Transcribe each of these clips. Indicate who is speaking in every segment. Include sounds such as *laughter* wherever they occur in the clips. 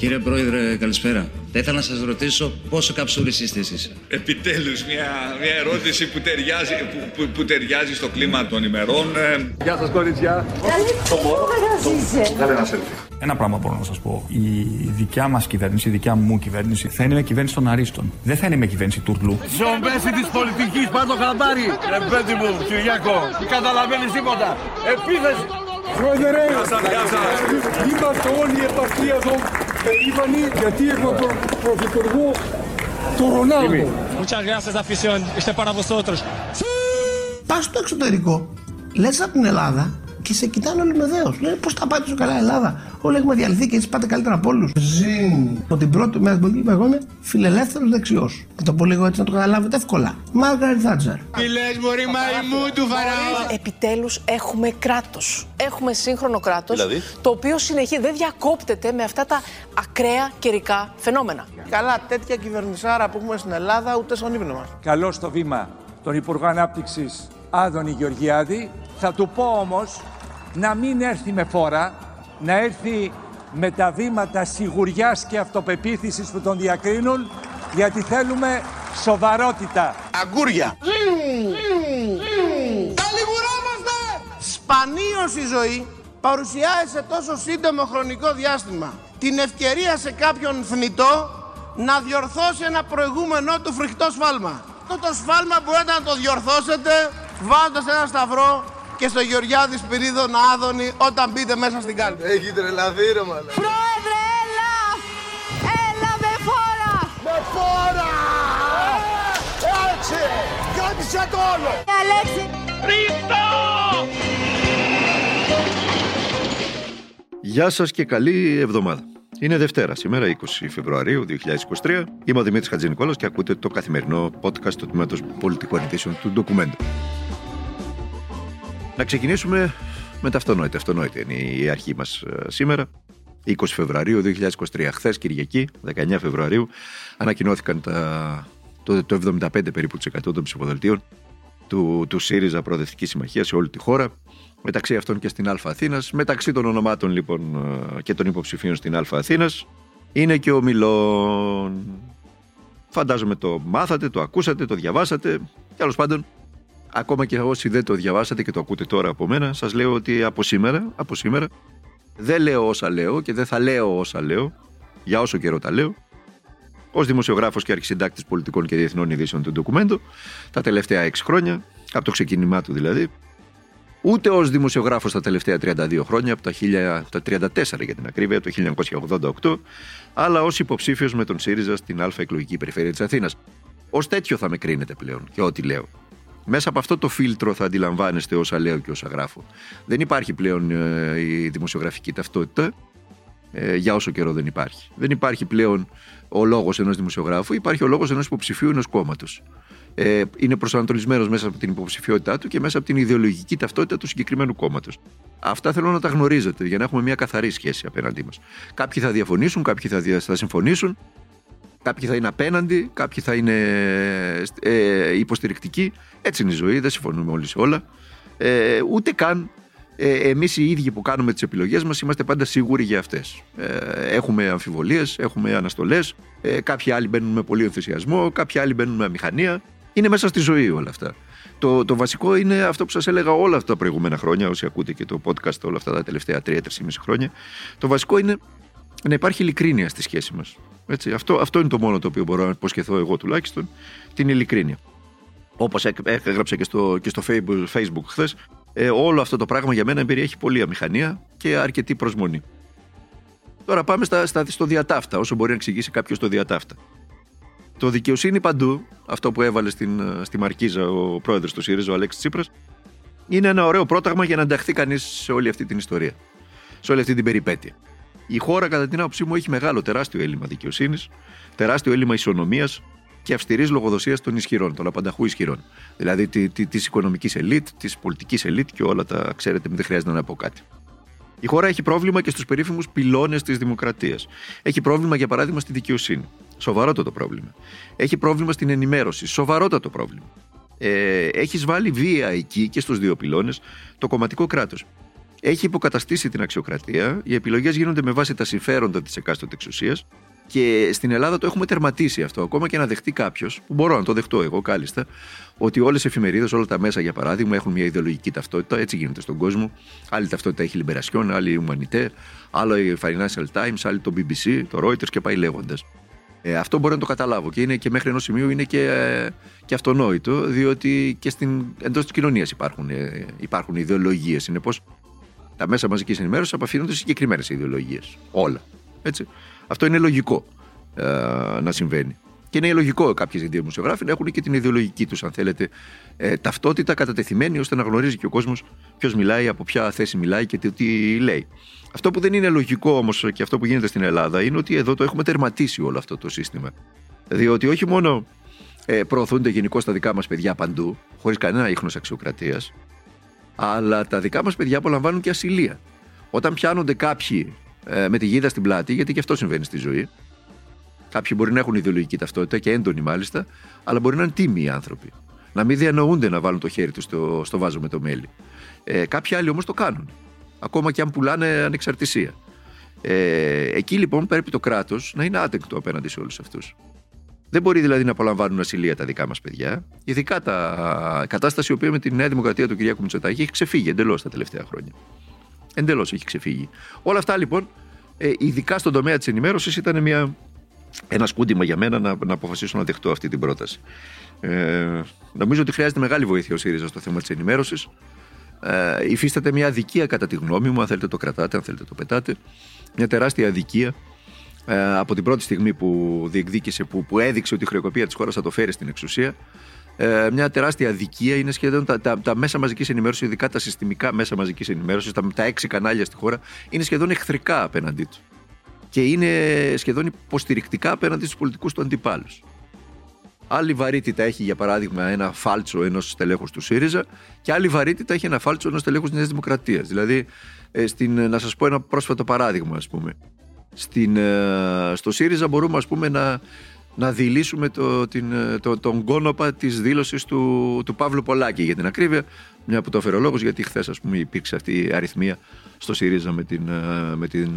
Speaker 1: Κύριε Πρόεδρε, καλησπέρα. Θα ήθελα να σας ρωτήσω πόσο καψούρης είστε εσείς.
Speaker 2: Επιτέλους, μια, μια ερώτηση που ταιριάζει, που, που, που ταιριάζει στο κλίμα των ημερών. Ε,
Speaker 3: Γεια σας, κορίτσια.
Speaker 4: Κάνε ένα selfie.
Speaker 3: Ένα πράγμα μπορώ να σας πω. Η δικιά μας κυβέρνηση, η δικιά μου κυβέρνηση, θα είναι με κυβέρνηση των Αρίστων. Δεν θα είναι με κυβέρνηση τουρλού.
Speaker 5: Ζομπέση της πολιτικής, πάντο χαμπάρι. Ρε παιδί μου, Κυριάκο, δεν καταλαβαίνεις τίποτα. Επίθεση.
Speaker 6: Πρόεδρε, είμαστε όλοι η επαρχία εδώ περήφανοι γιατί έχουμε προ- πρωθυπουργό του Ρονάλντο.
Speaker 7: Muchas gracias, afición. Este es para vosotros.
Speaker 8: Πας στο εξωτερικό, λες από την Ελλάδα και σε κοιτάνε όλοι με δέος. Λένε πώς τα πάτε τόσο καλά η Ελλάδα; Όλοι έχουμε διαλυθεί και έτσι πάτε καλύτερα από όλους. Ζήν. Από την πρώτη μέρα στην πολιτική, εγώ είμαι φιλελεύθερος δεξιός. Να το πω λίγο έτσι να το καταλάβετε εύκολα. Μάργαρετ Θάτσερ.
Speaker 9: Επιτέλους έχουμε κράτος. Έχουμε σύγχρονο κράτος,
Speaker 4: Δηλαδή;
Speaker 9: το οποίο συνεχίζει, δεν διακόπτεται με αυτά τα ακραία καιρικά φαινόμενα.
Speaker 8: Καλά, τέτοια κυβερνησάρα που έχουμε στην Ελλάδα ούτε στον ύπνο μας.
Speaker 5: Καλώ στο βήμα τον Υπουργό Ανάπτυξης Άδωνη Γεωργιάδη. Θα του πω όμως να μην έρθει με φόρα, να έρθει με τα βήματα σιγουριάς και αυτοπεποίθησης που τον διακρίνουν, γιατί θέλουμε σοβαρότητα.
Speaker 8: Αγκούρια. Σπανίως η ζωή παρουσιάζει σε τόσο σύντομο χρονικό διάστημα την ευκαιρία σε κάποιον θνητό να διορθώσει ένα προηγούμενό του φρικτό σφάλμα. Αυτό το σφάλμα μπορείτε να το διορθώσετε βάζοντας ένα σταυρό και στο Γεωργιάδης Σπυρίδων Άδωνη όταν μπείτε μέσα στην κάλπη.
Speaker 4: Έχει τρελαθεί ρε μαλά.
Speaker 10: Πρόεδρε, έλα! Έλα με φόρα!
Speaker 8: Με φόρα! Έτσι! Κράτησε το όλο!
Speaker 10: Αλέξη!
Speaker 4: Γεια σας και καλή εβδομάδα. Είναι Δευτέρα, σήμερα 20 Φεβρουαρίου 2023. Είμαι ο Δημήτρης Χατζηνικόλας και ακούτε το καθημερινό podcast του Τμήματος Πολιτικών Ειδήσεων του Ντοκουμέντου. Να ξεκινήσουμε με τα αυτονόητα. Αυτονόητα είναι η αρχή μας ε, σήμερα. 20 Φεβρουαρίου 2023. Χθες Κυριακή, 19 Φεβρουαρίου, ανακοινώθηκαν τα, το, το 75 περίπου της 100 των ψηφοδελτίων του, του ΣΥΡΙΖΑ Προοδευτικής Συμμαχίας σε όλη τη χώρα. Μεταξύ αυτών και στην Α Αθήνας. Μεταξύ των ονομάτων λοιπόν ε, και των υποψηφίων στην Α Αθήνας είναι και ο Μιλών. Φαντάζομαι το μάθατε, το ακούσατε, το διαβάσατε. Τέλος πάντων, ακόμα και όσοι δεν το διαβάσατε και το ακούτε τώρα από μένα, σας λέω ότι από σήμερα, από σήμερα δεν λέω όσα λέω και δεν θα λέω όσα λέω, για όσο καιρό τα λέω, ως δημοσιογράφος και αρχισυντάκτης πολιτικών και διεθνών ειδήσεων του ντοκουμέντου τα τελευταία 6 χρόνια, από το ξεκίνημά του δηλαδή, ούτε ως δημοσιογράφος τα τελευταία 32 χρόνια, από τα, 1000, τα 34 για την ακρίβεια, από το 1988, αλλά ως υποψήφιος με τον ΣΥΡΙΖΑ στην Α εκλογική περιφέρεια της Αθήνας. Ω τέτοιο θα με κρίνετε πλέον και ό,τι λέω. Μέσα από αυτό το φίλτρο θα αντιλαμβάνεστε όσα λέω και όσα γράφω. Δεν υπάρχει πλέον ε, η δημοσιογραφική ταυτότητα ε, για όσο καιρό δεν υπάρχει. Δεν υπάρχει πλέον ο λόγος ενός δημοσιογράφου, υπάρχει ο λόγος ενός υποψηφίου ενός κόμματος. Ε, είναι προσανατολισμένος μέσα από την υποψηφιότητά του και μέσα από την ιδεολογική ταυτότητα του συγκεκριμένου κόμματος. Αυτά θέλω να τα γνωρίζετε για να έχουμε μια καθαρή σχέση απέναντί μας. Κάποιοι θα διαφωνήσουν, κάποιοι θα, δια- θα συμφωνήσουν, κάποιοι θα είναι απέναντι, κάποιοι θα είναι ε, υποστηρικτικοί. Έτσι είναι η ζωή, δεν συμφωνούμε όλοι σε όλα. Ε, ούτε καν ε, εμείς οι ίδιοι που κάνουμε τις επιλογές μας είμαστε πάντα σίγουροι για αυτές. Ε, έχουμε αμφιβολίες, έχουμε αναστολές, ε, κάποιοι άλλοι μπαίνουν με πολύ ενθουσιασμό, κάποιοι άλλοι μπαίνουν με αμηχανία. Είναι μέσα στη ζωή όλα αυτά. Το, το βασικό είναι αυτό που σας έλεγα όλα αυτά τα προηγούμενα χρόνια, όσοι ακούτε και το podcast όλα αυτά τα τελευταία 3-3,5 χρόνια. Το βασικό είναι να υπάρχει ειλικρίνεια στη σχέση μας. Έτσι, αυτό, αυτό είναι το μόνο το οποίο μπορώ να υποσχεθώ εγώ τουλάχιστον, την ειλικρίνεια. Όπως έγραψα και στο, και στο Facebook, Facebook χθες, ε, όλο αυτό το πράγμα για μένα περιέχει πολλή αμηχανία και αρκετή προσμονή. Τώρα πάμε στα, στα, στο διατάφτα, όσο μπορεί να εξηγήσει κάποιος το διατάφτα. Το δικαιοσύνη παντού, αυτό που έβαλε στην, ε, στη Μαρκίζα ο πρόεδρος του ΣΥΡΙΖΑ, ο Αλέξης Τσίπρας, είναι ένα ωραίο πρόταγμα για να ενταχθεί κανείς σε όλη αυτή την ιστορία. Σε όλη αυτή την περιπέτεια. Η χώρα, κατά την άποψή μου, έχει μεγάλο, τεράστιο έλλειμμα δικαιοσύνης, τεράστιο έλλειμμα ισονομίας και αυστηρής λογοδοσίας των ισχυρών, των απανταχού ισχυρών. Δηλαδή τη τη οικονομικής ελίτ, της πολιτικής ελίτ και όλα τα ξέρετε, δεν χρειάζεται να πω κάτι. Η χώρα έχει πρόβλημα και στους περίφημους πυλώνες της δημοκρατίας. Έχει πρόβλημα, για παράδειγμα, στη δικαιοσύνη. Σοβαρότατο πρόβλημα. Έχει πρόβλημα στην ενημέρωση. Σοβαρότατο πρόβλημα. Ε, έχεις βάλει βία εκεί και στους δύο πυλώνες το κομματικό κράτος. Έχει υποκαταστήσει την αξιοκρατία. Οι επιλογές γίνονται με βάση τα συμφέροντα της εκάστοτε εξουσίας. Και στην Ελλάδα το έχουμε τερματίσει αυτό. Ακόμα και να δεχτεί κάποιος, που μπορώ να το δεχτώ εγώ κάλλιστα, ότι όλες οι εφημερίδες, όλα τα μέσα για παράδειγμα έχουν μια ιδεολογική ταυτότητα. Έτσι γίνεται στον κόσμο. Άλλη ταυτότητα έχει η Liberation, άλλη η Humanité, άλλο η Financial Times, άλλη το BBC, το Reuters και πάει λέγοντας. Ε, αυτό μπορώ να το καταλάβω και, είναι και μέχρι ενός σημείου είναι και, ε, και αυτονόητο, διότι και στην, εντός της κοινωνίας υπάρχουν, ε, υπάρχουν ιδεολογίες. Συνεπώς, τα μέσα μαζικής ενημέρωσης απαφήνονται σε συγκεκριμένες ιδεολογίες. Όλα. Έτσι. Αυτό είναι λογικό ε, να συμβαίνει. Και είναι λογικό κάποιοι δημοσιογράφοι να έχουν και την ιδεολογική τους, αν θέλετε, ε, ταυτότητα κατατεθειμένη ώστε να γνωρίζει και ο κόσμος ποιος μιλάει, από ποια θέση μιλάει και τι λέει. Αυτό που δεν είναι λογικό όμως και αυτό που γίνεται στην Ελλάδα είναι ότι εδώ το έχουμε τερματίσει όλο αυτό το σύστημα. Διότι όχι μόνο ε, προωθούνται γενικώ τα δικά μας παιδιά παντού, χωρίς κανένα ίχνος αξιοκρατίας, αλλά τα δικά μας παιδιά απολαμβάνουν και ασυλία. Όταν πιάνονται κάποιοι ε, με τη γίδα στην πλάτη, γιατί και αυτό συμβαίνει στη ζωή. Κάποιοι μπορεί να έχουν ιδεολογική ταυτότητα και έντονη μάλιστα, αλλά μπορεί να είναι τίμοι οι άνθρωποι. Να μην διανοούνται να βάλουν το χέρι τους στο, στο βάζο με το μέλι. Ε, κάποιοι άλλοι όμως το κάνουν. Ακόμα και αν πουλάνε ανεξαρτησία. Ε, εκεί λοιπόν πρέπει το κράτος να είναι άτεκτο απέναντι σε όλους αυτούς. Δεν μπορεί δηλαδή να απολαμβάνουν ασυλία τα δικά μας παιδιά. Ειδικά τα κατάσταση η οποία με τη Νέα Δημοκρατία του κ. Μητσοτάκη έχει ξεφύγει εντελώς τα τελευταία χρόνια. Εντελώς έχει ξεφύγει. Όλα αυτά λοιπόν, ε, ειδικά στον τομέα της ενημέρωσης, ήταν μια, ένα σκούντιμα για μένα να, να αποφασίσω να δεχτώ αυτή την πρόταση. Ε, νομίζω ότι χρειάζεται μεγάλη βοήθεια ο ΣΥΡΙΖΑ στο θέμα της ενημέρωσης. Ε, υφίσταται μια αδικία κατά τη γνώμη μου, αν θέλετε το κρατάτε, αν θέλετε το πετάτε. Μια τεράστια αδικία ε, από την πρώτη στιγμή που διεκδίκησε, που, που έδειξε ότι η χρεοκοπία της χώρας θα το φέρει στην εξουσία ε, μια τεράστια αδικία. Είναι σχεδόν τα, τα, τα μέσα μαζικής ενημέρωσης, ειδικά τα συστημικά μέσα μαζικής ενημέρωσης, τα, τα έξι κανάλια στη χώρα, είναι σχεδόν εχθρικά απέναντί τους. Και είναι σχεδόν υποστηρικτικά απέναντι στους πολιτικούς του αντιπάλους. Άλλη βαρύτητα έχει, για παράδειγμα, ένα φάλτσο ενός στελέχους του ΣΥΡΙΖΑ και άλλη βαρύτητα έχει ένα φάλτσο ενός στελέχους της Νέας Δημοκρατίας. Δηλαδή, ε, στην, να σας πω ένα πρόσφατο παράδειγμα, ας πούμε. Στην, ε, στο ΣΥΡΙΖΑ μπορούμε ας πούμε, να, να δηλήσουμε το, την, το, τον κόνοπα της δήλωσης του, του Παύλου Πολάκη για την ακρίβεια. Μια που το έφερε ο λόγος, γιατί χθες υπήρξε αυτή η αριθμία στο ΣΥΡΙΖΑ με την, με την,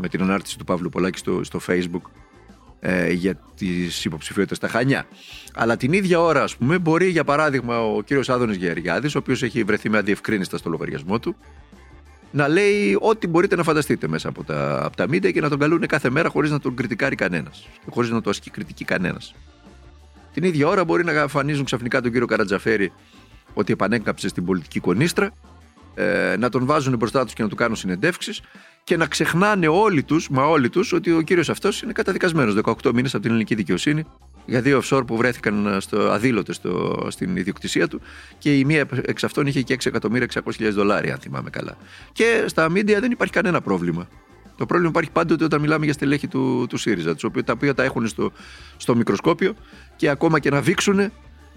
Speaker 4: με την ανάρτηση του Παύλου Πολάκη στο, στο Facebook ε, για τις υποψηφιότητες στα Χανιά. Αλλά την ίδια ώρα, ας πούμε, μπορεί για παράδειγμα ο κύριος Άδωνης Γεωργιάδης, ο οποίος έχει βρεθεί με αντιευκρίνηστα στο λογαριασμό του, να λέει ό,τι μπορείτε να φανταστείτε μέσα από τα, από τα μίντια και να τον καλούν κάθε μέρα χωρίς να τον κριτικάρει κανένας. Χωρίς να το ασκεί κριτική κανένας. Την ίδια ώρα μπορεί να εμφανίζουν ξαφνικά τον κύριο Καρατζαφέρη ότι επανέκαψε στην πολιτική κονίστρα, ε, να τον βάζουν μπροστά τους και να του κάνουν συνεντεύξεις και να ξεχνάνε όλοι τους, μα όλοι τους, ότι ο κύριος αυτός είναι καταδικασμένος 18 μήνες από την ελληνική δικαιοσύνη για δύο offshore που βρέθηκαν στο, αδήλωτες στο, στην ιδιοκτησία του και η μία εξ αυτών είχε και 6.600.000 δολάρια, αν θυμάμαι καλά. Και στα μίντια δεν υπάρχει κανένα πρόβλημα. Το πρόβλημα υπάρχει πάντοτε όταν μιλάμε για στελέχη του, του ΣΥΡΙΖΑ, τα οποία τα έχουν στο, στο μικροσκόπιο και ακόμα και να βήξουν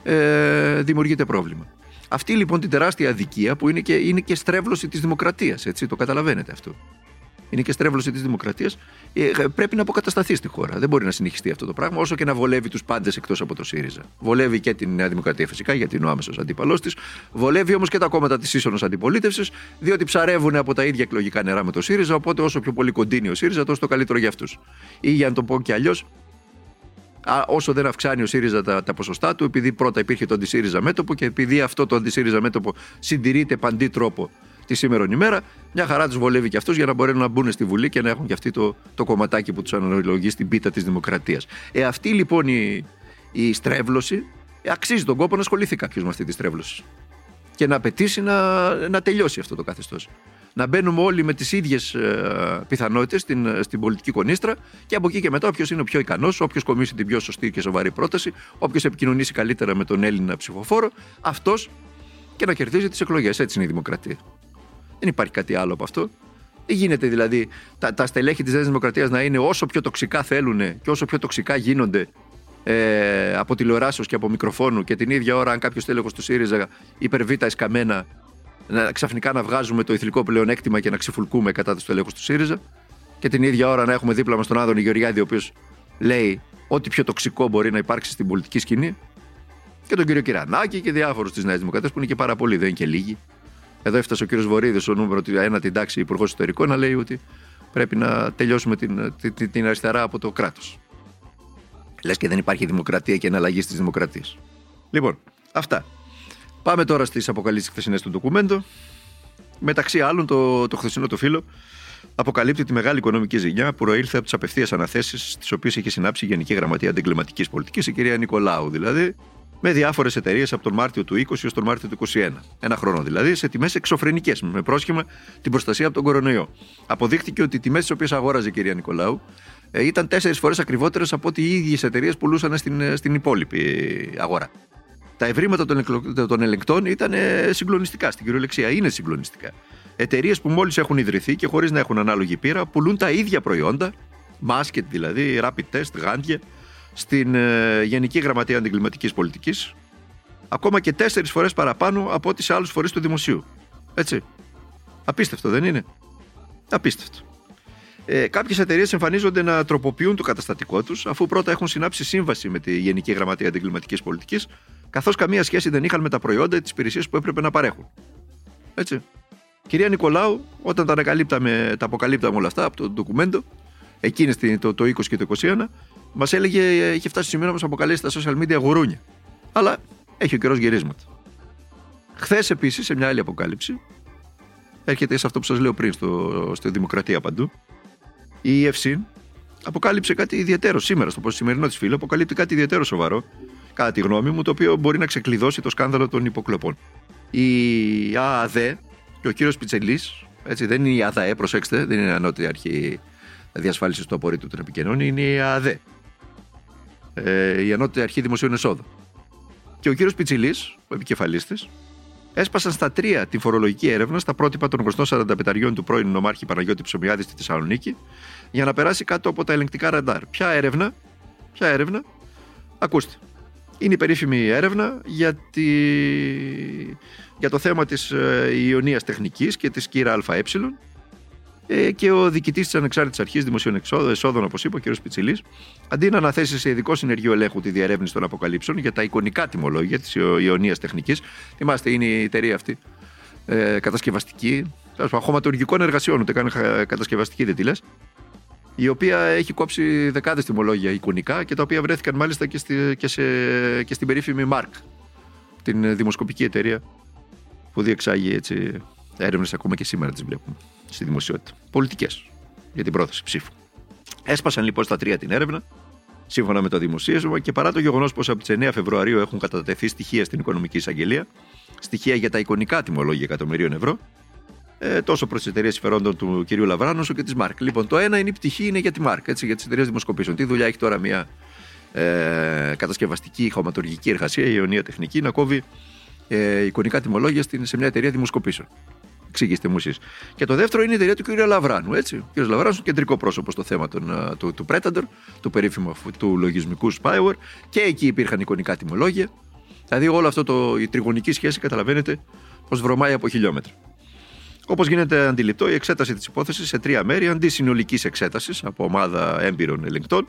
Speaker 4: ε, δημιουργείται πρόβλημα. Αυτή λοιπόν την τεράστια αδικία που είναι και, είναι και στρέβλωση της δημοκρατίας, έτσι, το καταλαβαίνετε αυτό είναι και στρέβλωση της δημοκρατίας, ε, πρέπει να αποκατασταθεί στη χώρα. Δεν μπορεί να συνεχιστεί αυτό το πράγμα, όσο και να βολεύει τους πάντες εκτός από το ΣΥΡΙΖΑ. Βολεύει και την Νέα Δημοκρατία φυσικά, γιατί είναι ο άμεσος αντίπαλός της. Βολεύει όμως και τα κόμματα της ίσονος αντιπολίτευσης, διότι ψαρεύουν από τα ίδια εκλογικά νερά με το ΣΥΡΙΖΑ. Οπότε όσο πιο πολύ κοντίνει ο ΣΥΡΙΖΑ, τόσο το καλύτερο για αυτούς. Ή για να το πω και αλλιώς, όσο δεν αυξάνει ο ΣΥΡΙΖΑ τα, τα ποσοστά του, επειδή πρώτα υπήρχε το αντισύριζα μέτωπο και επειδή αυτό το αντισύριζα μέτωπο συντηρείται παντή τρόπο τη σήμερα ημέρα, μια χαρά τους βολεύει και αυτούς για να μπορέσουν να μπουν στη Βουλή και να έχουν και αυτοί το, το κομματάκι που τους αναλογεί στην πίτα της δημοκρατίας. Ε, αυτή λοιπόν η, η στρέβλωση ε, αξίζει τον κόπο να ασχοληθεί κάποιος με αυτή τη στρέβλωση. Και να απαιτήσει να, να τελειώσει αυτό το καθεστώς. Να μπαίνουμε όλοι με τις ίδιες πιθανότητες στην, στην πολιτική κονίστρα και από εκεί και μετά, όποιος είναι ο πιο ικανός, όποιος κομίσει την πιο σωστή και σοβαρή πρόταση, όποιος επικοινωνήσει καλύτερα με τον Έλληνα ψηφοφόρο, αυτός και να κερδίζει τις εκλογές. Έτσι είναι η δημοκρατία. Δεν υπάρχει κάτι άλλο από αυτό. Δεν γίνεται δηλαδή τα, τα στελέχη της Νέας Δημοκρατίας να είναι όσο πιο τοξικά θέλουν και όσο πιο τοξικά γίνονται ε, από τηλεοράσεω και από μικροφόνου και την ίδια ώρα, αν κάποιος τέλεχο του ΣΥΡΙΖΑ υπερβεί τα εσκαμμένα, να, ξαφνικά να βγάζουμε το ηθικό πλεονέκτημα και να ξεφουλκούμε κατά του τελέχου του ΣΥΡΙΖΑ. Και την ίδια ώρα να έχουμε δίπλα μας τον Άδωνη Γεωργιάδη, ο οποίος λέει ό,τι πιο τοξικό μπορεί να υπάρξει στην πολιτική σκηνή. Και τον κύριο Κυρανάκη και διάφορους της Νέας Δημοκρατίας που είναι και πάρα πολλοί, δεν είναι και λίγοι Εδώ έφτασε ο κύριος Βορύδης, ο νούμερο ένα την τάξη υπουργός Εσωτερικών, να λέει ότι πρέπει να τελειώσουμε την, την, την αριστερά από το κράτος. Λες και δεν υπάρχει δημοκρατία και εναλλαγή στις δημοκρατίες. Λοιπόν, αυτά. Πάμε τώρα στις αποκαλύψεις χθεσινές του ντοκουμέντο. Μεταξύ άλλων, το, το χθεσινό το φίλο αποκαλύπτει τη μεγάλη οικονομική ζημιά που προήλθε από τις απευθείας αναθέσεις τις οποίες είχε συνάψει η Γενική Γραμματεία Αντιγκληματική Πολιτικής, η κυρία Νικολάου δηλαδή, με διάφορες εταιρείες από τον Μάρτιο του 20 έως τον Μάρτιο του 21. Ένα χρόνο δηλαδή, σε τιμές εξωφρενικές, με πρόσχημα την προστασία από τον κορονοϊό. Αποδείχτηκε ότι οι τιμές τις οποίες αγόραζε η κυρία Νικολάου ε, ήταν τέσσερις φορές ακριβότερες από ό,τι οι ίδιες εταιρείες πουλούσαν στην, ε, στην υπόλοιπη αγορά. Τα ευρήματα των, των ελεγκτών ήταν ε, συγκλονιστικά, στην κυριολεξία είναι συγκλονιστικά. Εταιρείες που μόλις έχουν ιδρυθεί και χωρίς να έχουν ανάλογη πείρα πουλούν τα ίδια προϊόντα, μάσκετ δηλαδή, rapid test, γάντια, στην ε, Γενική Γραμματεία Αντιγκληματική Πολιτικής, ακόμα και τέσσερις φορές παραπάνω από ό,τι σε άλλους φορείς του δημοσίου. Έτσι. Απίστευτο, δεν είναι; Απίστευτο. Ε, Κάποιες εταιρείες εμφανίζονται να τροποποιούν το καταστατικό τους, αφού πρώτα έχουν συνάψει σύμβαση με τη Γενική Γραμματεία Αντιγκληματική Πολιτικής, καθώς καμία σχέση δεν είχαν με τα προϊόντα ή τις υπηρεσίες που έπρεπε να παρέχουν. Έτσι. Κυρία Νικολάου, όταν τα, ανακαλύπταμε, τα αποκαλύπταμε όλα αυτά από το ντοκουμέντο, εκείνη το, το 20 και το 21, μας έλεγε, είχε φτάσει σημείο να μας αποκαλέσει στα social media γουρούνια. Αλλά έχει ο καιρός γυρίσματα. Χθες επίσης, σε μια άλλη αποκάλυψη, έρχεται σε αυτό που σας λέω πριν, στο, στο Δημοκρατία παντού, η EFC αποκάλυψε κάτι ιδιαίτερο σήμερα, στο σημερινό της φίλο, αποκαλύπτει κάτι ιδιαίτερο σοβαρό, κατά τη γνώμη μου, το οποίο μπορεί να ξεκλειδώσει το σκάνδαλο των υποκλοπών. Η ΑΑΔ και ο κύριος Πιτσελής, έτσι δεν είναι η ΑΔΑΕ, προσέξτε, δεν είναι η ανώτερη αρχή διασφάλισης του απορρίτου των επικοινών, είναι η ΑΔ. Ε, η ανώτερη αρχή δημοσίων εσόδων. Και ο κύριος Πιτσιλής, ο επικεφαλής της, έσπασαν στα τρία τη φορολογική έρευνα στα πρότυπα των γνωστών 45 του πρώην νομάρχη Παναγιώτη Ψωμιάδης στη Θεσσαλονίκη για να περάσει κάτω από τα ελεγκτικά ραντάρ. Ποια έρευνα, ποια έρευνα, ακούστε. Είναι η περίφημη έρευνα για, τη... για το θέμα της ε, Ιωνίας Τεχνικής και της κύρα ΑΕ ε, και ο διοικητής της Ανεξάρτητης Αρχής Δημοσίων Εσόδων, όπως είπε ο κ. Πιτσιλής, αντί να αναθέσει σε ειδικό συνεργείο ελέγχου τη διαρεύνηση των αποκαλύψεων για τα εικονικά τιμολόγια της Ιωνίας Τεχνικής, θυμάστε, είναι η εταιρεία αυτή ε, κατασκευαστική, χωματουργικών εργασιών, ούτε καν κατασκευαστική δεν τη λες, η οποία έχει κόψει δεκάδες τιμολόγια εικονικά και τα οποία βρέθηκαν μάλιστα και, στη, και, σε, και στην περίφημη Mark, την δημοσκοπική εταιρεία που διεξάγει έτσι, έρευνες ακόμα και σήμερα τις βλέπουμε στη δημοσιότητα. Πολιτικές για την πρόθεση ψήφου. Έσπασαν λοιπόν στα τρία την έρευνα, σύμφωνα με το δημοσίευμα, και παρά το γεγονός πως από τις 9 Φεβρουαρίου έχουν κατατεθεί στοιχεία στην Οικονομική Εισαγγελία, στοιχεία για τα εικονικά τιμολόγια εκατομμυρίων ευρώ, ε, τόσο προς τις εταιρείες συμφερόντων του κ. Λαβράνου όσο και της Μάρκ. Λοιπόν, το ένα είναι η πτυχή είναι για τη Μάρκ, έτσι, για τις εταιρείες δημοσκοπήσεων. Τι δουλειά έχει τώρα μια ε, κατασκευαστική χωματουργική εργασία, η Ιωνία Τεχνική, να κόβει ε, εικονικά τιμολόγια στην, σε μια εταιρεία δημοσκοπήσεων. Εξηγήστε μου εσείς. Και το δεύτερο είναι η εταιρεία του κ. Λαβράνου. Έτσι. Ο κ. Λαβράνου είναι κεντρικό πρόσωπο στο θέμα των, του, του Predator, του περίφημου του λογισμικού spyware. Και εκεί υπήρχαν εικονικά τιμολόγια. Δηλαδή, όλο αυτό το, η τριγωνική σχέση καταλαβαίνετε πως βρωμάει από χιλιόμετρα. Όπως γίνεται αντιληπτό, η εξέταση της υπόθεσης σε τρία μέρη αντί συνολική εξέτασης από ομάδα έμπειρων ελεγκτών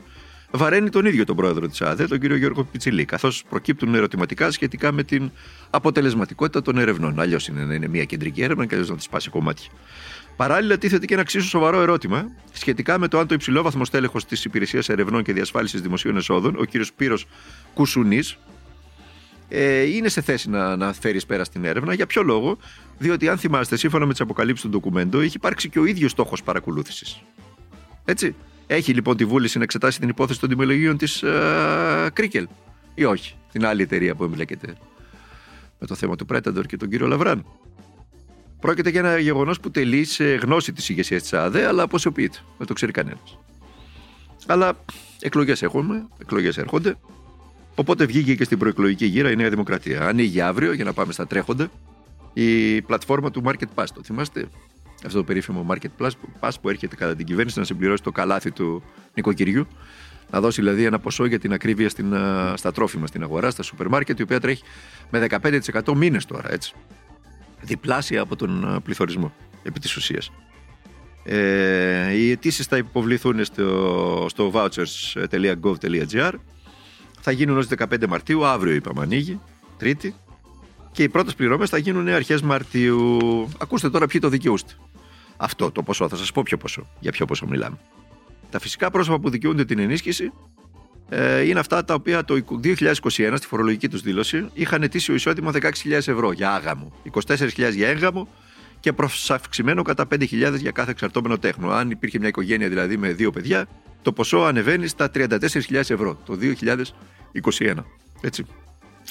Speaker 4: βαραίνει τον ίδιο τον πρόεδρο της ΑΔΕ, τον κύριο Γιώργο Πιτσιλή, καθώς προκύπτουν ερωτηματικά σχετικά με την αποτελεσματικότητα των ερευνών. Αλλιώς είναι να είναι μια κεντρική έρευνα και αλλιώς να της σπάσει κομμάτια. Παράλληλα, τίθεται και ένα εξίσου σοβαρό ερώτημα σχετικά με το αν το υψηλόβαθμο στέλεχος της Υπηρεσίας Ερευνών και Διασφάλισης Δημοσίων Εσόδων, ο κύριος Πύρος Κουσουνής, ε, είναι σε θέση να, να φέρει πέρα στην έρευνα. Για ποιο λόγο, διότι αν θυμάστε, σύμφωνα με τις αποκαλύψεις του ντοκουμέντο, έχει υπάρξει και ο ίδιος στόχος παρακολούθησης. Έτσι. Έχει λοιπόν τη βούληση να εξετάσει την υπόθεση των τιμολογίων της ε, Κρίκελ ή όχι, την άλλη εταιρεία που εμπλέκεται με το θέμα του Πρέταντορ και τον κύριο Λαβράν. Πρόκειται για ένα γεγονός που τελεί σε γνώση της ηγεσίας της ΑΔΕ, αλλά αποσιοποιείται. Δεν το ξέρει κανένας. Αλλά εκλογές έχουμε, εκλογές έρχονται. Οπότε βγήκε και στην προεκλογική γύρα η Νέα Δημοκρατία. Ανοίγει αύριο, για να πάμε στα τρέχοντα, η πλατφόρμα του Market Pass. Το θυμάστε, αυτό το περίφημο Market Pass που έρχεται κατά την κυβέρνηση να συμπληρώσει το καλάθι του νοικοκυριού. Να δώσει δηλαδή ένα ποσό για την ακρίβεια στην, στα τρόφιμα στην αγορά, στα σούπερ μάρκετ, η οποία τρέχει με 15% μήνες τώρα, έτσι. Διπλάσια από τον πληθωρισμό, επί της ουσίας. Ε, οι αιτήσεις θα υποβληθούν στο, στο vouchers.gov.gr. Θα γίνουν ως 15 Μαρτίου, αύριο είπαμε ανοίγει, Τρίτη και οι πρώτες πληρώμε θα γίνουν αρχές Μαρτίου. Ακούστε τώρα ποιοι το δικαιούστε. Αυτό το ποσό, θα σας πω ποιο ποσό. Για ποιο ποσό μιλάμε. Τα φυσικά πρόσωπα που δικαιούνται την ενίσχυση ε, είναι αυτά τα οποία το 2021 στη φορολογική τους δήλωση είχαν ετήσιο εισόδημα 16.000 ευρώ για άγαμο, 24.000 για έγγαμο και προσαυξημένο κατά 5.000 για κάθε εξαρτώμενο τέχνο. Αν υπήρχε μια οικογένεια δηλαδή με δύο παιδιά, το ποσό ανεβαίνει στα 34.000 ευρώ το 2021. Έτσι.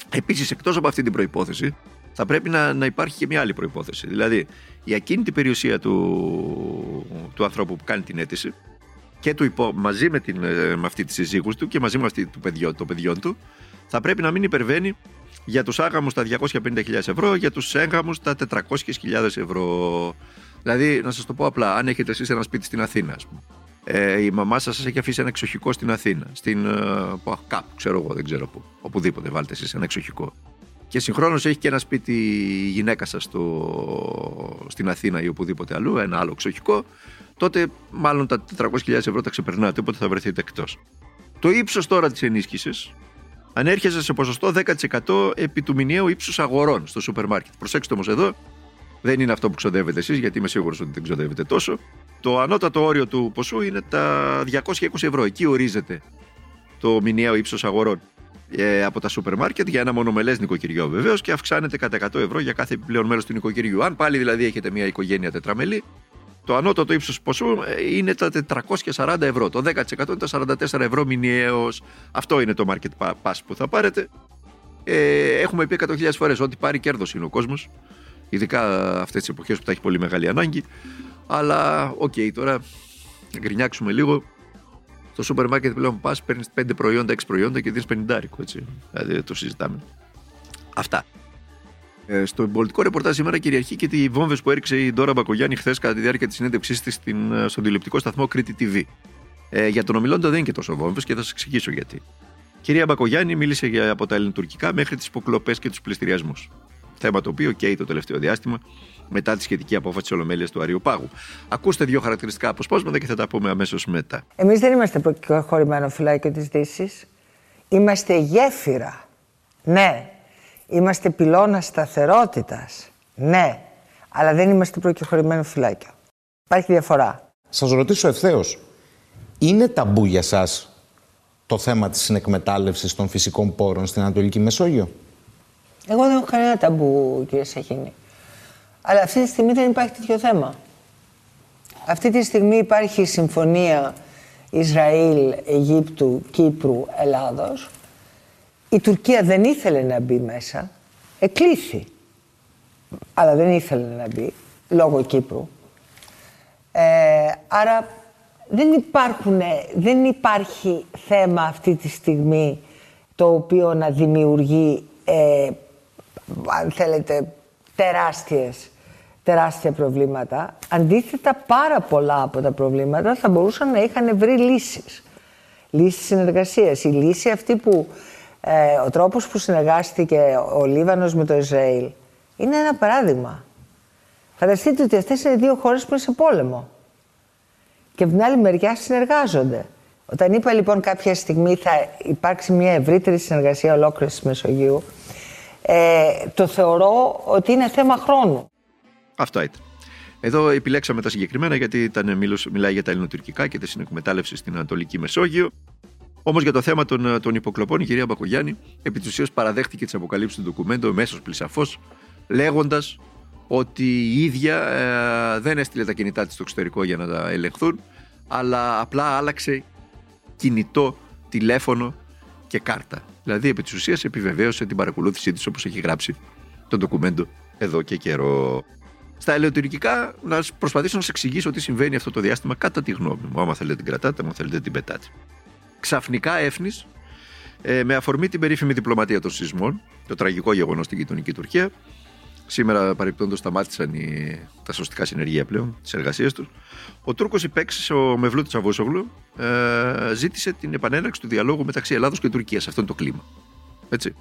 Speaker 4: Επίσης, εκτός από αυτή την προπόθεση, θα πρέπει να, να υπάρχει και μια άλλη προπόθεση. Δηλαδή, η ακίνητη περιουσία του, του ανθρώπου που κάνει την αίτηση και του υπό, μαζί με, την, ε, με αυτή της συζύγους του και μαζί με αυτή του παιδιό, των παιδιών του, θα πρέπει να μην υπερβαίνει για τους άγαμους τα 250.000 ευρώ, για τους έγγαμους τα 400.000 ευρώ. Δηλαδή, να σας το πω απλά, αν έχετε εσείς ένα σπίτι στην Αθήνα, ας πούμε, ε, η μαμά σας σας έχει αφήσει ένα εξοχικό στην Αθήνα, στην, ε, κάπου, ξέρω εγώ, δεν ξέρω πού, οπουδήποτε βάλτε εσείς ένα εξοχικό. Και συγχρόνως έχει και ένα σπίτι η γυναίκα σας στο, στην Αθήνα ή οπουδήποτε αλλού, ένα άλλο εξοχικό, τότε μάλλον τα 400.000 ευρώ τα ξεπερνάτε, οπότε θα βρεθείτε εκτός. Το ύψος τώρα της ενίσχυσης ανέρχεσαι σε ποσοστό 10% επί του μηνιαίου ύψους αγορών στο σούπερ μάρκετ. Προσέξτε όμως εδώ, δεν είναι αυτό που ξοδεύετε εσείς, γιατί είμαι σίγουρος ότι δεν ξοδεύετε τόσο. Το ανώτατο όριο του ποσού είναι τα 220 ευρώ. Εκεί ορίζεται το μηνιαίο ύψος αγορών ε, από τα σούπερ μάρκετ για ένα μονομελές νοικοκυριό βεβαίως και αυξάνεται κατά 100 ευρώ για κάθε επιπλέον μέλος του νοικοκυριού. Αν πάλι δηλαδή έχετε μια οικογένεια τετραμελή, το ανώτατο ύψος ποσού ε, είναι τα 440 ευρώ. Το 10% είναι τα 44 ευρώ μηνιαίως. Αυτό είναι το market pass που θα πάρετε. Ε, έχουμε πει 100.000 φορές ότι πάλι κέρδος είναι ο κόσμος. Ειδικά αυτές τις εποχές που τα έχει πολύ μεγάλη ανάγκη. Αλλά, οκ, okay, τώρα γκρινιάξουμε λίγο. Στο σούπερ μάρκετ πλέον πας, παίρνεις 5 προϊόντα, 6 προϊόντα και δίνεις 50 έτσι. Δηλαδή το συζητάμε. Αυτά. Ε, στο πολιτικό ρεπορτάζ σήμερα κυριαρχεί και τι βόμβες που έριξε η Ντόρα Μπακογιάννη χθες κατά τη διάρκεια της συνέντευξής της ε, στον τηλεοπτικό σταθμό Κρήτη TV. Ε, για τον ομιλώντα δεν είναι και τόσο βόμβες και θα σας εξηγήσω γιατί. Κυρία Μπακογιάννη μίλησε για, από τα ελληνοτουρκικά μέχρι τις υποκλοπές και τους πληστηριασμούς. Θέμα το οποίο καίει το τελευταίο διάστημα μετά τη σχετική απόφαση τη Ολομέλειας του Αριού Πάγου. Ακούστε δύο χαρακτηριστικά αποσπάσματα και θα τα πούμε αμέσως μετά.
Speaker 11: Εμείς δεν είμαστε προκεχωρημένο φυλάκιο της Δύσης. Είμαστε γέφυρα. Ναι, Είμαστε πυλώνας σταθερότητας. Ναι, αλλά δεν είμαστε προκεχωρημένο φυλάκιο. Υπάρχει διαφορά.
Speaker 12: Σας ρωτήσω ευθέως. Είναι ταμπού για σας το θέμα της συνεκμετάλλευσης των φυσικών πόρων στην Ανατολική Μεσόγειο;
Speaker 11: Εγώ δεν έχω κανένα ταμπού, κύριε Σαχίνη. Αλλά αυτή τη στιγμή δεν υπάρχει τέτοιο θέμα. Αυτή τη στιγμή υπάρχει συμφωνία Ισραήλ, Αιγύπτου, Κύπρου, Ελλάδος η Τουρκία δεν ήθελε να μπει μέσα, εκλήθη. Αλλά δεν ήθελε να μπει, λόγω Κύπρου. Ε, άρα δεν, υπάρχουν, δεν υπάρχει θέμα αυτή τη στιγμή το οποίο να δημιουργεί, ε, αν θέλετε, τεράστιες, τεράστια προβλήματα. Αντίθετα, πάρα πολλά από τα προβλήματα θα μπορούσαν να είχαν βρει λύσεις. Λύσεις συνεργασίας. Η λύση αυτή που ε, ο τρόπος που συνεργάστηκε ο Λίβανος με το Ισραήλ είναι ένα παράδειγμα. Φανταστείτε ότι αυτές είναι δύο χώρες που είναι σε πόλεμο. Και από την άλλη μεριά συνεργάζονται. Όταν είπα λοιπόν κάποια στιγμή θα υπάρξει μια ευρύτερη συνεργασία ολόκληρης της Μεσογείου, ε, το θεωρώ ότι είναι θέμα χρόνου.
Speaker 4: Αυτό ήταν. Εδώ επιλέξαμε τα συγκεκριμένα γιατί ήταν, μιλάει για τα ελληνοτουρκικά και της συνεκμετάλλευσης στην Ανατολική Μεσόγειο. Όμως για το θέμα των, των υποκλοπών, η κυρία Μπακογιάννη επί της ουσίας παραδέχτηκε τις αποκαλύψεις του ντοκουμέντου μέσω πλησαφώ, λέγοντας ότι η ίδια ε, δεν έστειλε τα κινητά της στο εξωτερικό για να τα ελεγχθούν, αλλά απλά άλλαξε κινητό, τηλέφωνο και κάρτα. Δηλαδή, επί της ουσίας επιβεβαίωσε την παρακολούθησή της όπως έχει γράψει το ντοκουμέντο εδώ και καιρό. Στα ελαιοτουρκικά, να προσπαθήσω να σα εξηγήσω τι συμβαίνει αυτό το διάστημα κατά τη γνώμη μου. Άμα θέλετε την κρατάτε, άμα θέλετε την πετάτε ξαφνικά έφνης ε, με αφορμή την περίφημη διπλωματία των σεισμών, το τραγικό γεγονός στην γειτονική Τουρκία. Σήμερα παρεπτόντω σταμάτησαν οι, τα σωστικά συνεργεία πλέον της εργασίας τους. Ο Τούρκος υπέξ, ο Μευλού Τσαβούσογλου, ε, ζήτησε την επανέναρξη του διαλόγου μεταξύ Ελλάδος και Τουρκίας. Αυτό είναι το κλίμα. Έτσι.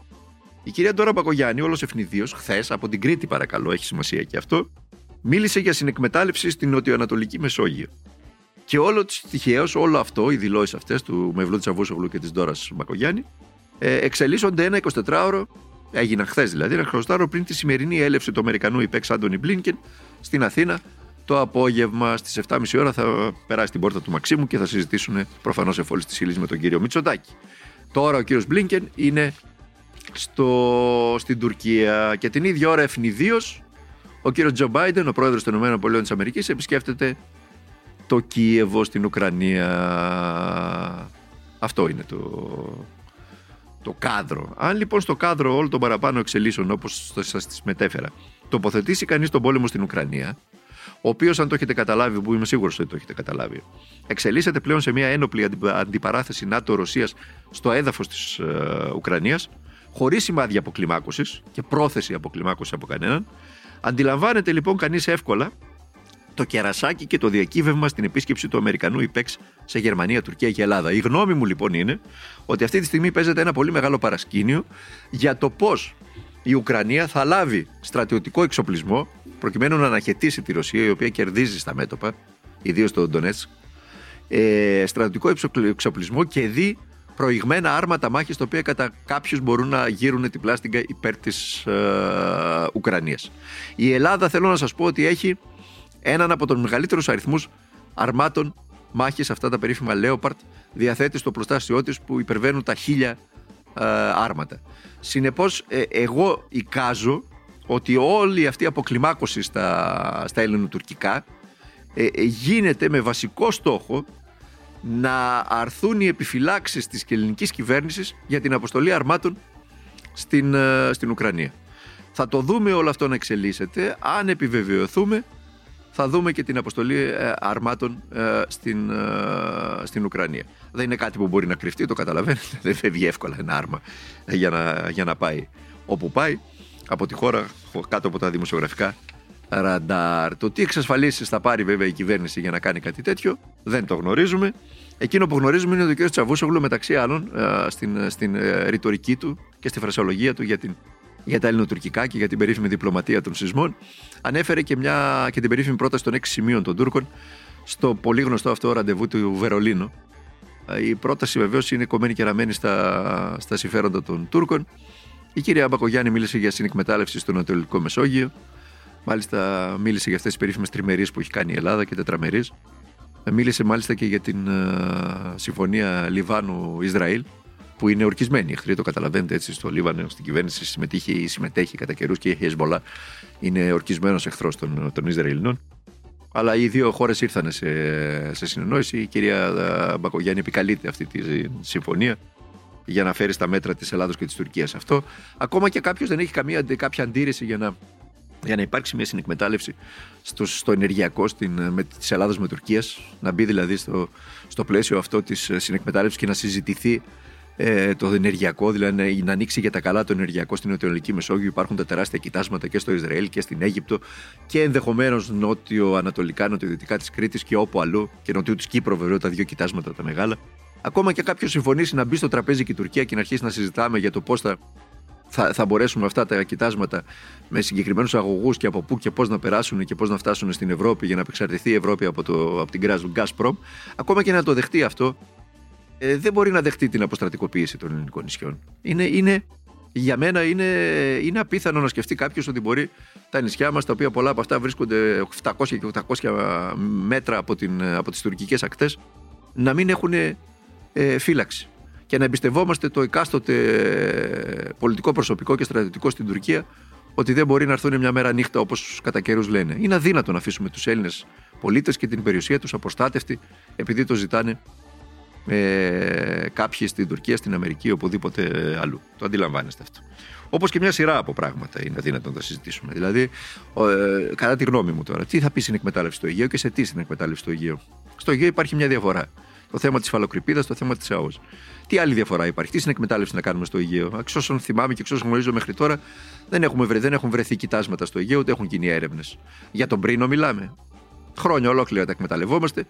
Speaker 4: Η κυρία Ντόρα Μπακογιάννη, όλος ευνηδίως, χθες από την Κρήτη, παρακαλώ, έχει σημασία και αυτό, μίλησε για συνεκμετάλλευση στην νοτιοανατολική Μεσόγειο. Και όλο τυχαίως, όλο αυτό, οι δηλώσεις αυτές του Μευλού Τσαβούσογλου και της Ντόρας Μπακογιάννη, ε, εξελίσσονται ένα 24ωρο έγιναν χθες δηλαδή, ένα χρωστάρο πριν τη σημερινή έλευση του Αμερικανού υπέξ Άντωνι Μπλίνκεν στην Αθήνα το απόγευμα στις 7.30 ώρα θα περάσει την πόρτα του Μαξίμου και θα συζητήσουν προφανώς εφόλη της ύλης με τον κύριο Μητσοτάκη. Τώρα ο κύριος Μπλίνκεν είναι στο, στην Τουρκία και την ίδια ώρα ευνηδίως ο κύριος Τζο Μπάιντεν, ο πρόεδρος των ΗΠΑ, επισκέφτεται το Κίεβο στην Ουκρανία. Αυτό είναι το, το κάδρο. Αν λοιπόν στο κάδρο όλο των παραπάνω εξελίσσεων, όπως σας τις μετέφερα, τοποθετήσει κανείς τον πόλεμο στην Ουκρανία, ο οποίος, αν το έχετε καταλάβει, που είμαι σίγουρος ότι το έχετε καταλάβει, εξελίσσεται πλέον σε μια ένοπλη αντιπαράθεση ΝΑΤΟ-Ρωσίας στο έδαφος της ε, Ουκρανίας, χωρίς σημάδια αποκλιμάκωσης και πρόθεση αποκλιμάκωσης από κανέναν. Αντιλαμβάνεται λοιπόν κανείς εύκολα το κερασάκι και το διακύβευμα στην επίσκεψη του Αμερικανού υπέξ σε Γερμανία, Τουρκία και Ελλάδα. Η γνώμη μου λοιπόν είναι ότι αυτή τη στιγμή παίζεται ένα πολύ μεγάλο παρασκήνιο για το πώς η Ουκρανία θα λάβει στρατιωτικό εξοπλισμό προκειμένου να αναχαιτήσει τη Ρωσία, η οποία κερδίζει στα μέτωπα, ιδίως στο Ντονέτσκ, ε, στρατιωτικό εξοπλισμό και δει προηγμένα άρματα μάχης τα οποία κατά κάποιους μπορούν να γύρουν την πλάστιγκα υπέρ της ε, Ουκρανίας. Η Ελλάδα θέλω να σας πω ότι έχει έναν από τους μεγαλύτερους αριθμούς αρμάτων μάχης, αυτά τα περίφημα Leopard, διαθέτει στο προστάσιό της που υπερβαίνουν τα χίλια ε, άρματα. Συνεπώς, ε, εγώ εικάζω ότι όλη αυτή η αποκλιμάκωση στα, στα ελληνοτουρκικά ε, γίνεται με βασικό στόχο να αρθούν οι επιφυλάξεις της ελληνικής κυβέρνησης για την αποστολή αρμάτων στην, στην Ουκρανία. Θα το δούμε όλο αυτό να εξελίσσεται. Αν επιβεβαιωθούμε, θα δούμε και την αποστολή ε, αρμάτων ε, στην, ε, στην Ουκρανία. Δεν είναι κάτι που μπορεί να κρυφτεί, το καταλαβαίνετε. *laughs* Δεν φεύγει εύκολα ένα άρμα για να, για να πάει όπου πάει. Από τη χώρα, κάτω από τα δημοσιογραφικά ραντάρ. Το τι εξασφαλίσεις θα πάρει βέβαια η κυβέρνηση για να κάνει κάτι τέτοιο, δεν το γνωρίζουμε. Εκείνο που γνωρίζουμε είναι ότι ο κ. Τσαβούσογλου μεταξύ άλλων στην, στην ρητορική του και στη φρασιολογία του για την για τα ελληνοτουρκικά και για την περίφημη διπλωματία των σεισμών, ανέφερε και, μια, και την περίφημη πρόταση των έξι σημείων των Τούρκων στο πολύ γνωστό αυτό ραντεβού του Βερολίνου. Η πρόταση βεβαίως είναι κομμένη και ραμμένη στα, στα συμφέροντα των Τούρκων. Η κυρία Μπακογιάννη μίλησε για συνεκμετάλλευση στο Ανατολικό Μεσόγειο. Μάλιστα, μίλησε για αυτές τις περίφημες τριμερείς που έχει κάνει η Ελλάδα και τετραμερείς. Μίλησε μάλιστα και για την uh, συμφωνία Λιβάνου-Ισραήλ, που είναι ορκισμένοι εχθροί, το καταλαβαίνετε έτσι στο Λίβανο, στην κυβέρνηση συμμετείχε ή συμμετέχει κατά καιρούς και η Χεσμολά είναι ορκισμένος εχθρός των, των Ισραηλινών. Αλλά οι δύο χώρες ήρθαν σε, σε συνεννόηση. Η κυρία Μπακογιάννη επικαλείται αυτή τη συμφωνία για να φέρει στα μέτρα της Ελλάδος και της Τουρκίας αυτό. Ακόμα και κάποιος δεν έχει καμία, κάποια αντίρρηση για να, για να υπάρξει μια συνεκμετάλλευση στο, στο ενεργειακό στην, με, της Ελλάδας με Τουρκίας, να μπει δηλαδή στο, στο πλαίσιο αυτό της συνεκμετάλλευσης και να συζητηθεί ε, το ενεργειακό, δηλαδή να ανοίξει για τα καλά το ενεργειακό στην Νοτιοανατολική Μεσόγειο. Υπάρχουν τα τεράστια κοιτάσματα και στο Ισραήλ και στην Αίγυπτο και ενδεχομένως νότιο-ανατολικά, νοτιοδυτικά της Κρήτης και όπου αλλού και νοτιού της Κύπρο, βέβαια, τα δύο κοιτάσματα τα μεγάλα. Ακόμα και κάποιος συμφωνήσει να μπει στο τραπέζι και η Τουρκία και να αρχίσει να συζητάμε για το πώς θα, θα, θα μπορέσουμε αυτά τα κοιτάσματα με συγκεκριμένους αγωγούς και από πού και πώς να περάσουν και πώς να φτάσουν στην Ευρώπη για να απεξαρτηθεί η Ευρώπη από, το, από την Gazprom. Ακόμα και να το δεχτεί αυτό, ε, δεν μπορεί να δεχτεί την αποστρατικοποίηση των ελληνικών νησιών. Είναι, είναι, για μένα είναι, είναι απίθανο να σκεφτεί κάποιος ότι μπορεί τα νησιά μας, τα οποία πολλά από αυτά βρίσκονται 700 και 800 μέτρα από, την, από τις τουρκικές ακτές, να μην έχουν ε, φύλαξη. Και να εμπιστευόμαστε το εκάστοτε πολιτικό προσωπικό και στρατιωτικό στην Τουρκία ότι δεν μπορεί να έρθουν μια μέρα νύχτα όπως κατά καιρούς λένε. Είναι αδύνατο να αφήσουμε τους Έλληνες πολίτες και την περιουσία τους απροστάτευτοι επειδή το ζητάνε ε, κάποιοι στην Τουρκία, στην Αμερική, οπουδήποτε αλλού. Το αντιλαμβάνεστε αυτό. Όπως και μια σειρά από πράγματα είναι αδύνατο να τα συζητήσουμε. Δηλαδή, ε, κατά τη γνώμη μου τώρα, τι θα πει στην εκμετάλλευση του Αιγαίου και σε τι στην εκμετάλλευση του Αιγαίου. Στο Αιγαίο υπάρχει μια διαφορά. Το θέμα της φαλοκρηπίδας, το θέμα της ΑΟΣ. Τι άλλη διαφορά υπάρχει, τι συνεκμετάλλευση να κάνουμε στο Αιγαίο. Εξ όσων θυμάμαι και εξ όσων γνωρίζω μέχρι τώρα, δεν, έχουμε βρε, δεν έχουν βρεθεί κοιτάσματα στο Αιγαίο, ούτε έχουν γίνει έρευνες. Για τον Πρίνο μιλάμε. Χρόνια ολόκληρα τα εκμεταλλευόμαστε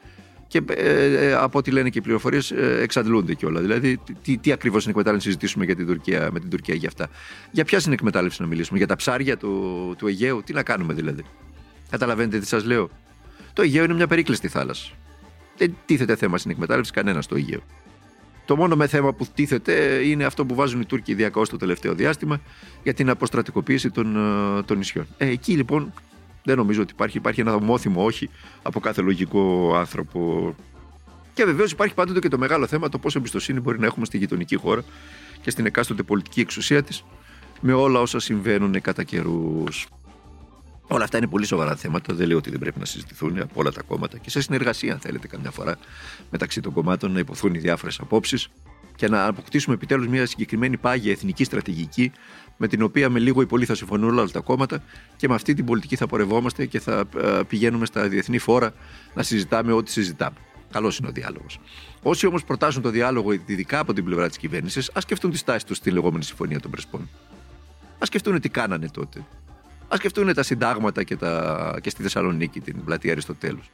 Speaker 4: και ε, ε, από ό,τι λένε και οι πληροφορίες ε, εξαντλούνται κιόλας. Δηλαδή, τι, τι ακριβώς είναι εκμετάλλευση να συζητήσουμε για την Τουρκία, με την Τουρκία για αυτά. Για ποια είναι εκμετάλλευση να μιλήσουμε, για τα ψάρια του, του Αιγαίου, τι να κάνουμε δηλαδή. Καταλαβαίνετε τι σας λέω. Το Αιγαίο είναι μια περίκλειστη θάλασσα. Δεν τίθεται θέμα στην εκμετάλλευση κανένας στο Αιγαίο. Το μόνο με θέμα που τίθεται είναι αυτό που βάζουν οι Τούρκοι διακαώς το τελευταίο διάστημα για την αποστρατικοποίηση των, ε, των νησιών. Ε, εκεί λοιπόν δεν νομίζω ότι υπάρχει. Υπάρχει ένα ομόθυμο όχι από κάθε λογικό άνθρωπο. Και βεβαίως υπάρχει πάντοτε και το μεγάλο θέμα το πόσο εμπιστοσύνη μπορεί να έχουμε στη γειτονική χώρα και στην εκάστοτε πολιτική εξουσία της με όλα όσα συμβαίνουν κατά καιρούς. Όλα αυτά είναι πολύ σοβαρά θέματα. Δεν λέω ότι δεν πρέπει να συζητηθούν από όλα τα κόμματα και σε συνεργασία, αν θέλετε, καμιά φορά μεταξύ των κομμάτων να υποθούν οι διάφορες απόψεις και να αποκτήσουμε επιτέλους μια συγκεκριμένη πάγια εθνική στρατηγική με την οποία με λίγο ή πολύ θα συμφωνούν όλα τα κόμματα και με αυτή την πολιτική θα πορευόμαστε και θα ε, πηγαίνουμε στα διεθνή φόρα να συζητάμε ό,τι συζητάμε. Καλός είναι ο διάλογος. Όσοι όμως προτάσουν το διάλογο, ειδικά από την πλευρά της κυβέρνησης, ας σκεφτούν τη στάση τους στη λεγόμενη Συμφωνία των Πρεσπών. Α σκεφτούν τι κάνανε τότε. Α σκεφτούν τα συντάγματα και, τα... και στη Θεσσαλονίκη, την πλατεία Αριστοτέλους.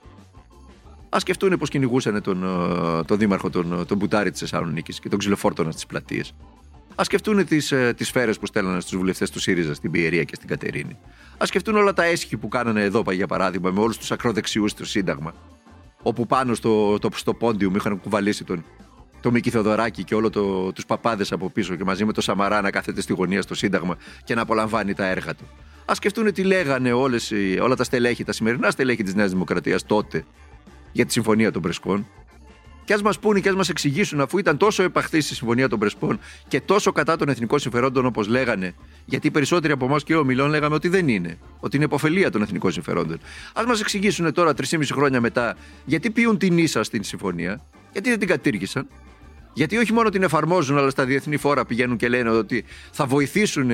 Speaker 4: Α σκεφτούν πώς κυνηγούσαν τον, ε, τον δήμαρχο, τον, τον Μπουτάρη της Θεσσαλονίκης και τον ξυλοφόρτωνα στις πλατείες. Α σκεφτούν τις τις ε, σφαίρες που στέλνανε στους βουλευτές του ΣΥΡΙΖΑ στην Πιερία και στην Κατερίνη. Α σκεφτούν όλα τα έσχη που κάνανε εδώ, για παράδειγμα, με όλους τους ακροδεξιούς στο Σύνταγμα. Όπου πάνω στο, το, στο πόντιου μου είχαν κουβαλήσει τον, το Μίκη Θεοδωράκη και όλο το, τους παπάδες από πίσω και μαζί με το Σαμαρά να κάθεται στη γωνία στο Σύνταγμα και να απολαμβάνει τα έργα του. Α σκεφτούν τι λέγανε όλες, όλα τα στελέχη, τα σημερινά στελέχη της Νέας Δημοκρατίας τότε για τη Συμφωνία των Πρεσκών. Και ας μας πούνε και ας μας εξηγήσουν, αφού ήταν τόσο επαχθής η Συμφωνία των Πρεσπών και τόσο κατά των εθνικών συμφερόντων όπως λέγανε, γιατί οι περισσότεροι από εμάς και ο Μιλών λέγαμε ότι δεν είναι, ότι είναι υποφελία των εθνικών συμφερόντων. Α μας εξηγήσουν τώρα, 3,5 χρόνια μετά, γιατί πιούν την ίσα στην συμφωνία, γιατί δεν την κατήργησαν, γιατί όχι μόνο την εφαρμόζουν, αλλά στα διεθνή φόρα πηγαίνουν και λένε ότι θα βοηθήσουν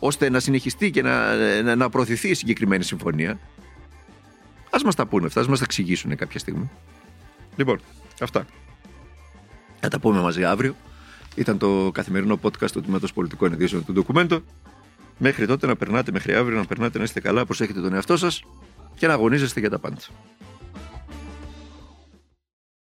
Speaker 4: ώστε να συνεχιστεί και να, να, να προωθηθεί η συγκεκριμένη συμφωνία. Α μας τα πούνε αυτά, ας μας τα εξηγήσουν κάποια στιγμή. Λοιπόν, αυτά. Θα τα πούμε μαζί αύριο. Ήταν το καθημερινό podcast του Τμήματος Πολιτικών Ειδήσεων του Ντοκουμέντο. Μέχρι τότε να περνάτε, μέχρι αύριο να περνάτε, να είστε καλά, προσέχετε τον εαυτό σας και να αγωνίζεστε για τα πάντα.